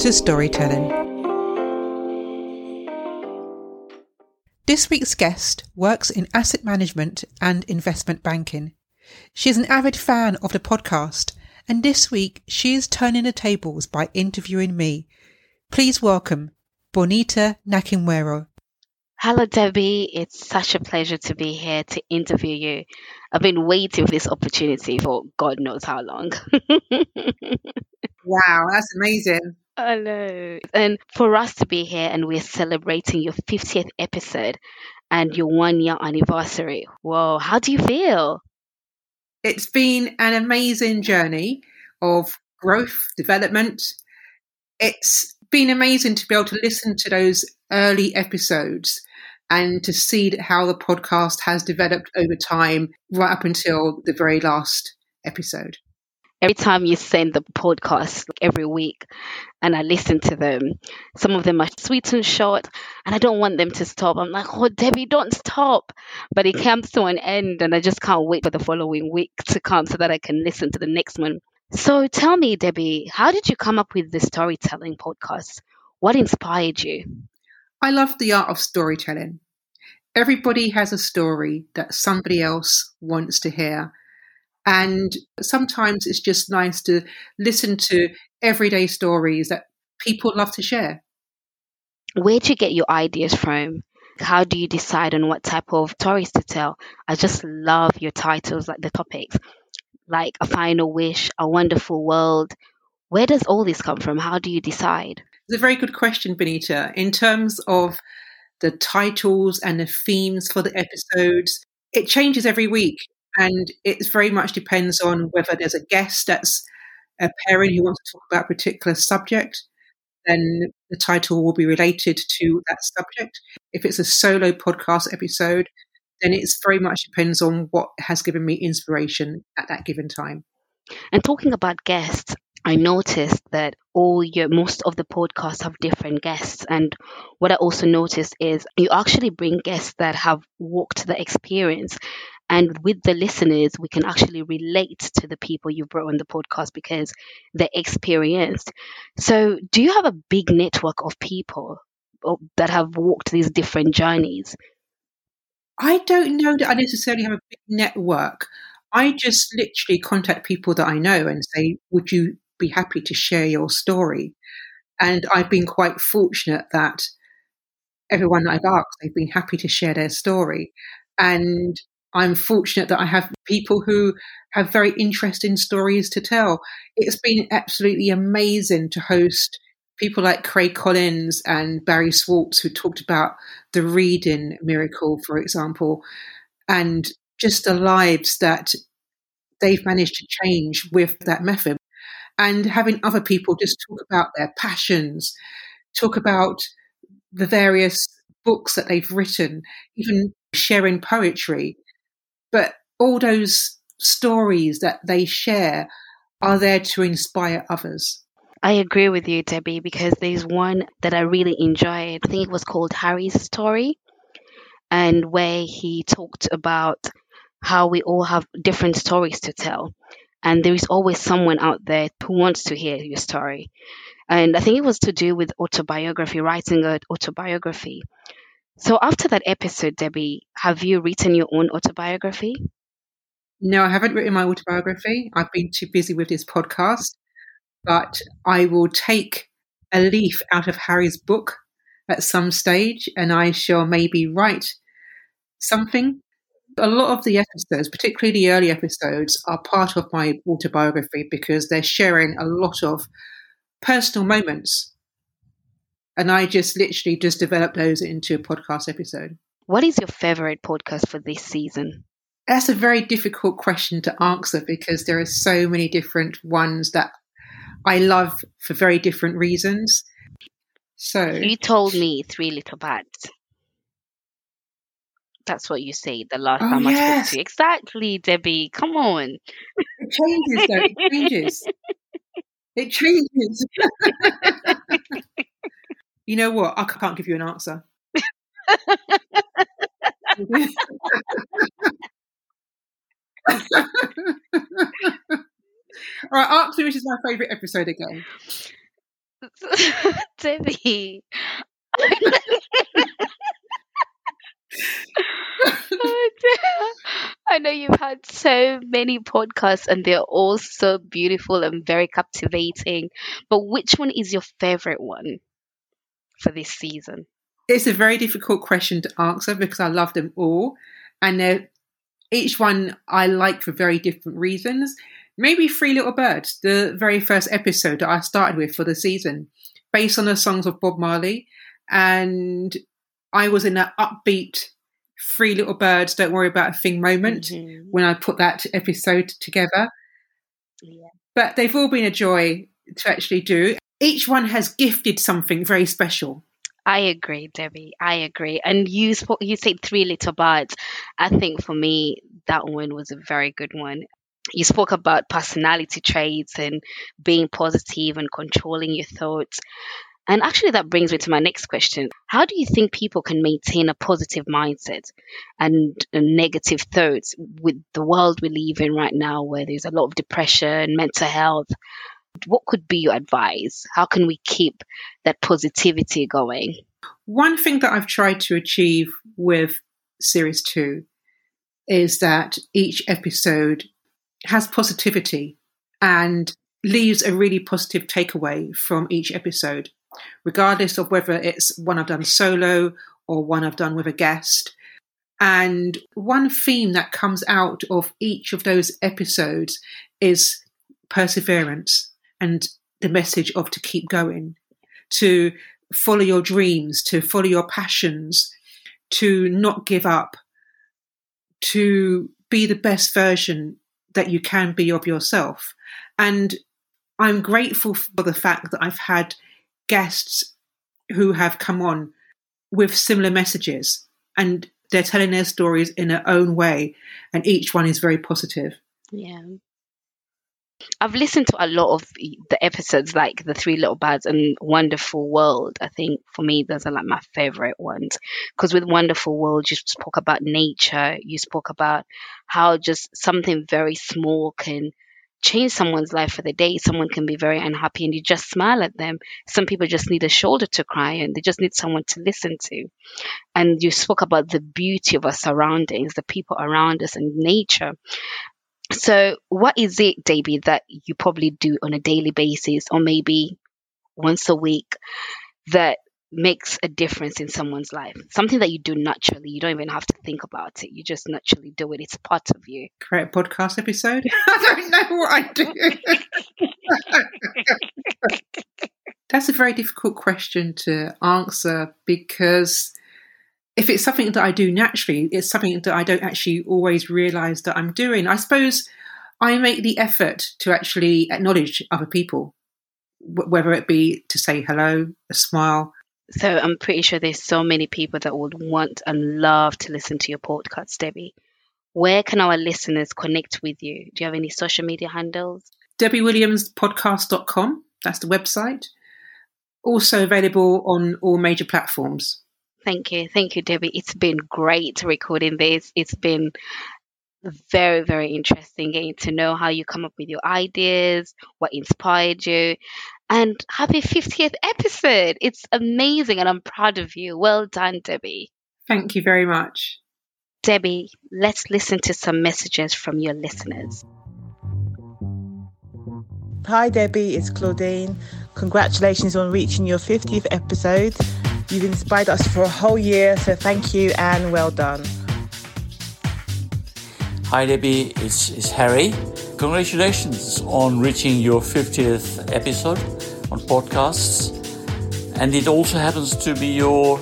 to storytelling. This week's guest works in asset management and investment banking. She is an avid fan of the podcast, and this week she is turning the tables by interviewing me. Please welcome Bonita Nakinwero. Hello, Debbie. It's such a pleasure to be here to interview you. I've been waiting for this opportunity for God knows how long. wow, that's amazing. I know. And for us to be here and we're celebrating your 50th episode and your one year anniversary. Whoa, how do you feel? It's been an amazing journey of growth, development. It's been amazing to be able to listen to those early episodes and to see how the podcast has developed over time, right up until the very last episode. Every time you send the podcast like every week, and I listen to them, some of them are sweet and short, and I don't want them to stop. I'm like, oh, Debbie, don't stop. But it comes to an end, and I just can't wait for the following week to come so that I can listen to the next one. So tell me, Debbie, how did you come up with the storytelling podcast? What inspired you? I love the art of storytelling. Everybody has a story that somebody else wants to hear. And sometimes it's just nice to listen to everyday stories that people love to share. Where do you get your ideas from? How do you decide on what type of stories to tell? I just love your titles, like the topics, like A Final Wish, A Wonderful World. Where does all this come from? How do you decide? It's a very good question, Benita. In terms of the titles and the themes for the episodes, it changes every week. And it very much depends on whether there's a guest that's a parent who wants to talk about a particular subject, then the title will be related to that subject. If it's a solo podcast episode, then it's very much depends on what has given me inspiration at that given time. And talking about guests, I noticed that all your most of the podcasts have different guests and what I also noticed is you actually bring guests that have walked the experience and with the listeners we can actually relate to the people you've brought on the podcast because they're experienced. So do you have a big network of people that have walked these different journeys? I don't know that I necessarily have a big network. I just literally contact people that I know and say, Would you be happy to share your story. And I've been quite fortunate that everyone that I've asked, they've been happy to share their story. And I'm fortunate that I have people who have very interesting stories to tell. It's been absolutely amazing to host people like Craig Collins and Barry Schwartz, who talked about the reading miracle, for example, and just the lives that they've managed to change with that method and having other people just talk about their passions, talk about the various books that they've written, even sharing poetry. But all those stories that they share are there to inspire others. I agree with you, Debbie, because there's one that I really enjoyed. I think it was called Harry's Story, and where he talked about how we all have different stories to tell and there is always someone out there who wants to hear your story. And I think it was to do with autobiography, writing an autobiography. So after that episode, Debbie, have you written your own autobiography? No, I haven't written my autobiography. I've been too busy with this podcast, but I will take a leaf out of Harry's book at some stage and I shall maybe write something a lot of the episodes, particularly the early episodes, are part of my autobiography because they're sharing a lot of personal moments. And I just literally just developed those into a podcast episode. What is your favorite podcast for this season? That's a very difficult question to answer because there are so many different ones that I love for very different reasons. So you told me Three Little Bats. That's what you say the last oh, time yes. I spoke to you. Exactly, Debbie. Come on. It changes, though. It changes. it changes. you know what? I can't give you an answer. All right, ask me which is my favourite episode again. Debbie. oh, I know you've had so many podcasts and they're all so beautiful and very captivating. But which one is your favorite one for this season? It's a very difficult question to answer because I love them all. And each one I like for very different reasons. Maybe Three Little Birds, the very first episode that I started with for the season, based on the songs of Bob Marley. And I was in that upbeat Three Little Birds, Don't Worry About a Thing moment mm-hmm. when I put that episode together. Yeah. But they've all been a joy to actually do. Each one has gifted something very special. I agree, Debbie. I agree. And you spoke, you said three little birds. I think for me, that one was a very good one. You spoke about personality traits and being positive and controlling your thoughts. And actually, that brings me to my next question. How do you think people can maintain a positive mindset and negative thoughts with the world we live in right now, where there's a lot of depression, and mental health? What could be your advice? How can we keep that positivity going? One thing that I've tried to achieve with series two is that each episode has positivity and leaves a really positive takeaway from each episode regardless of whether it's one I've done solo or one I've done with a guest. And one theme that comes out of each of those episodes is perseverance and the message of to keep going, to follow your dreams, to follow your passions, to not give up, to be the best version that you can be of yourself. And I'm grateful for the fact that I've had guests who have come on with similar messages and they're telling their stories in their own way and each one is very positive yeah I've listened to a lot of the episodes, like the Three Little Birds and Wonderful World. I think for me, those are like my favorite ones. Because with Wonderful World, you spoke about nature, you spoke about how just something very small can change someone's life for the day. Someone can be very unhappy and you just smile at them. Some people just need a shoulder to cry and they just need someone to listen to. And you spoke about the beauty of our surroundings, the people around us and nature. So, what is it, David, that you probably do on a daily basis or maybe once a week that makes a difference in someone's life. Something that you do naturally. You don't even have to think about it. You just naturally do it. It's part of you. Create a podcast episode? I don't know what I do. That's a very difficult question to answer because if it's something that I do naturally, it's something that I don't actually always realize that I'm doing. I suppose I make the effort to actually acknowledge other people, whether it be to say hello, a smile, so I'm pretty sure there's so many people that would want and love to listen to your podcast, Debbie. Where can our listeners connect with you? Do you have any social media handles? DebbieWilliamsPodcast.com. That's the website. Also available on all major platforms. Thank you. Thank you, Debbie. It's been great recording this. It's been very, very interesting getting to know how you come up with your ideas, what inspired you, and happy 50th episode. It's amazing and I'm proud of you. Well done, Debbie. Thank you very much. Debbie, let's listen to some messages from your listeners. Hi, Debbie, it's Claudine. Congratulations on reaching your 50th episode. You've inspired us for a whole year, so thank you and well done. Hi Debbie, it's, it's Harry. Congratulations on reaching your 50th episode on podcasts. And it also happens to be your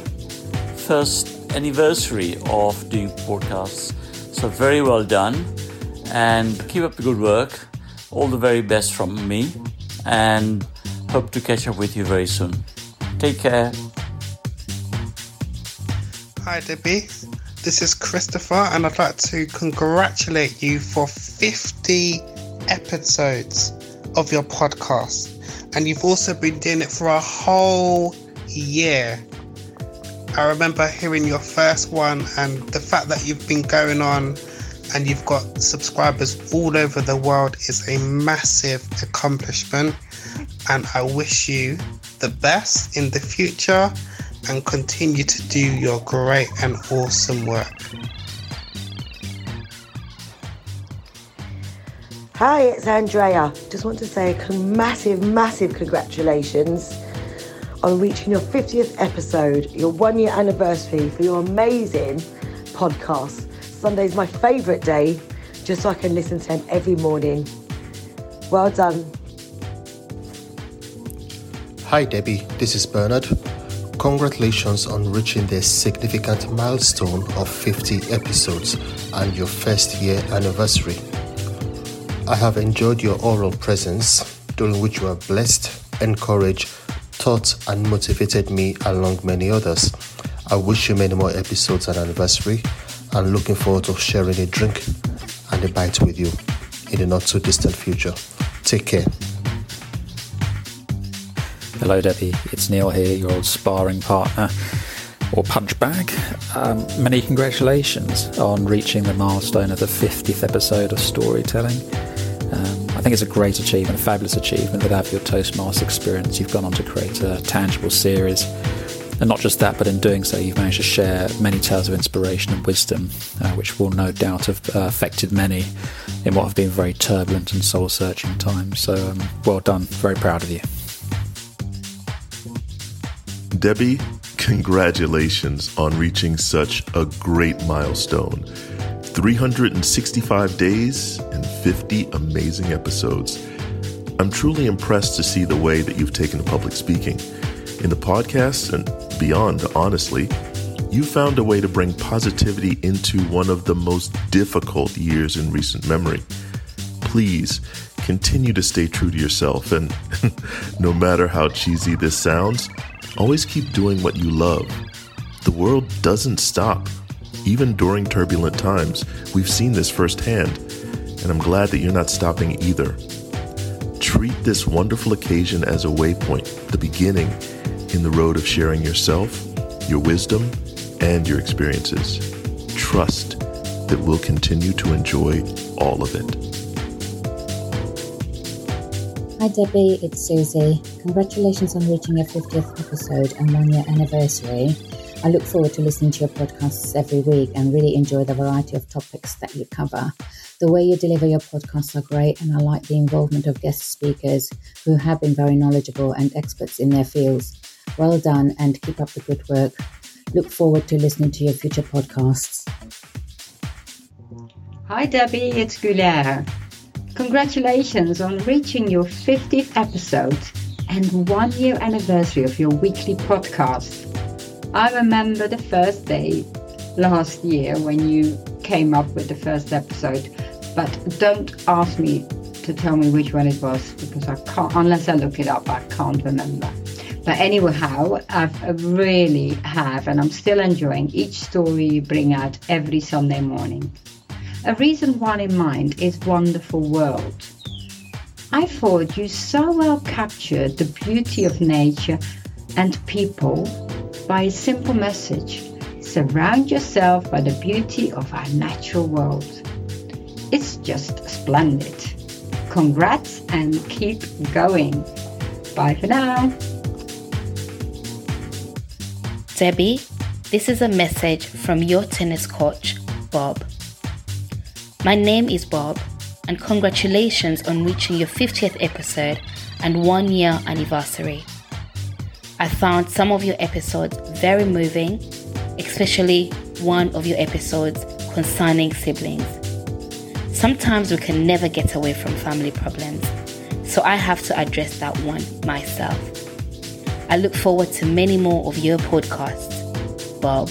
first anniversary of doing podcasts. So very well done and keep up the good work. All the very best from me and hope to catch up with you very soon. Take care. Hi Debbie. This is Christopher, and I'd like to congratulate you for 50 episodes of your podcast. And you've also been doing it for a whole year. I remember hearing your first one, and the fact that you've been going on and you've got subscribers all over the world is a massive accomplishment. And I wish you the best in the future and continue to do your great and awesome work. Hi, it's Andrea. Just want to say a massive, massive congratulations on reaching your 50th episode, your one year anniversary for your amazing podcast. Sunday's my favourite day, just so I can listen to him every morning. Well done. Hi, Debbie. This is Bernard. Congratulations on reaching the significant milestone of 50 episodes and your first year anniversary. I have enjoyed your oral presence, during which you have blessed, encouraged, taught, and motivated me, along many others. I wish you many more episodes and anniversary, and looking forward to sharing a drink and a bite with you in the not too distant future. Take care. Hello, Debbie. It's Neil here, your old sparring partner or punch bag. Um, many congratulations on reaching the milestone of the 50th episode of storytelling. Um, I think it's a great achievement, a fabulous achievement that out of your Toastmaster experience, you've gone on to create a tangible series. And not just that, but in doing so, you've managed to share many tales of inspiration and wisdom, uh, which will no doubt have uh, affected many in what have been very turbulent and soul searching times. So, um, well done. Very proud of you. Debbie, congratulations on reaching such a great milestone. 365 days and 50 amazing episodes. I'm truly impressed to see the way that you've taken to public speaking. In the podcast and beyond, honestly, you found a way to bring positivity into one of the most difficult years in recent memory. Please continue to stay true to yourself, and no matter how cheesy this sounds, always keep doing what you love. The world doesn't stop, even during turbulent times. We've seen this firsthand, and I'm glad that you're not stopping either. Treat this wonderful occasion as a waypoint, the beginning in the road of sharing yourself, your wisdom, and your experiences. Trust that we'll continue to enjoy all of it. Hi Debbie, it's Susie. Congratulations on reaching your 50th episode and one year anniversary. I look forward to listening to your podcasts every week and really enjoy the variety of topics that you cover. The way you deliver your podcasts are great, and I like the involvement of guest speakers who have been very knowledgeable and experts in their fields. Well done and keep up the good work. Look forward to listening to your future podcasts. Hi Debbie, it's Gulaire. Congratulations on reaching your 50th episode and one year anniversary of your weekly podcast. I remember the first day last year when you came up with the first episode, but don't ask me to tell me which one it was because I can't, unless I look it up, I can't remember. But anyhow, I've really have, and I'm still enjoying each story you bring out every Sunday morning. A recent one in mind is Wonderful World. I thought you so well captured the beauty of nature and people by a simple message surround yourself by the beauty of our natural world. It's just splendid. Congrats and keep going. Bye for now. Debbie, this is a message from your tennis coach, Bob. My name is Bob, and congratulations on reaching your 50th episode and one year anniversary. I found some of your episodes very moving, especially one of your episodes concerning siblings. Sometimes we can never get away from family problems, so I have to address that one myself. I look forward to many more of your podcasts, Bob.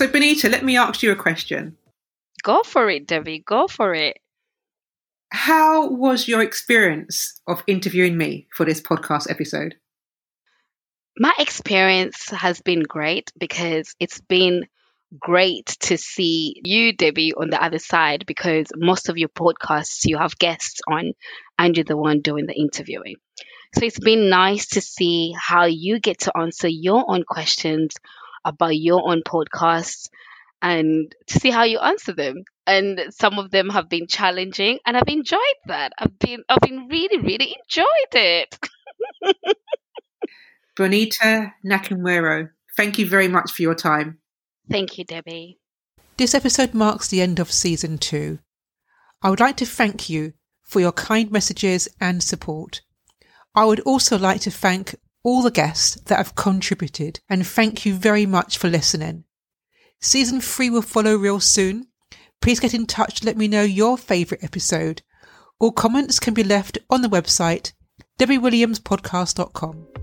So, Benita, let me ask you a question. Go for it, Debbie. Go for it. How was your experience of interviewing me for this podcast episode? My experience has been great because it's been great to see you, Debbie, on the other side because most of your podcasts you have guests on and you're the one doing the interviewing. So it's been nice to see how you get to answer your own questions about your own podcasts and to see how you answer them. and some of them have been challenging and I've enjoyed that. I've been I've been really, really enjoyed it. Bonita Nakamura, thank you very much for your time. Thank you, Debbie. This episode marks the end of season two. I would like to thank you for your kind messages and support. I would also like to thank all the guests that have contributed and thank you very much for listening. Season three will follow real soon. Please get in touch to let me know your favourite episode. All comments can be left on the website debbiewilliamspodcast.com.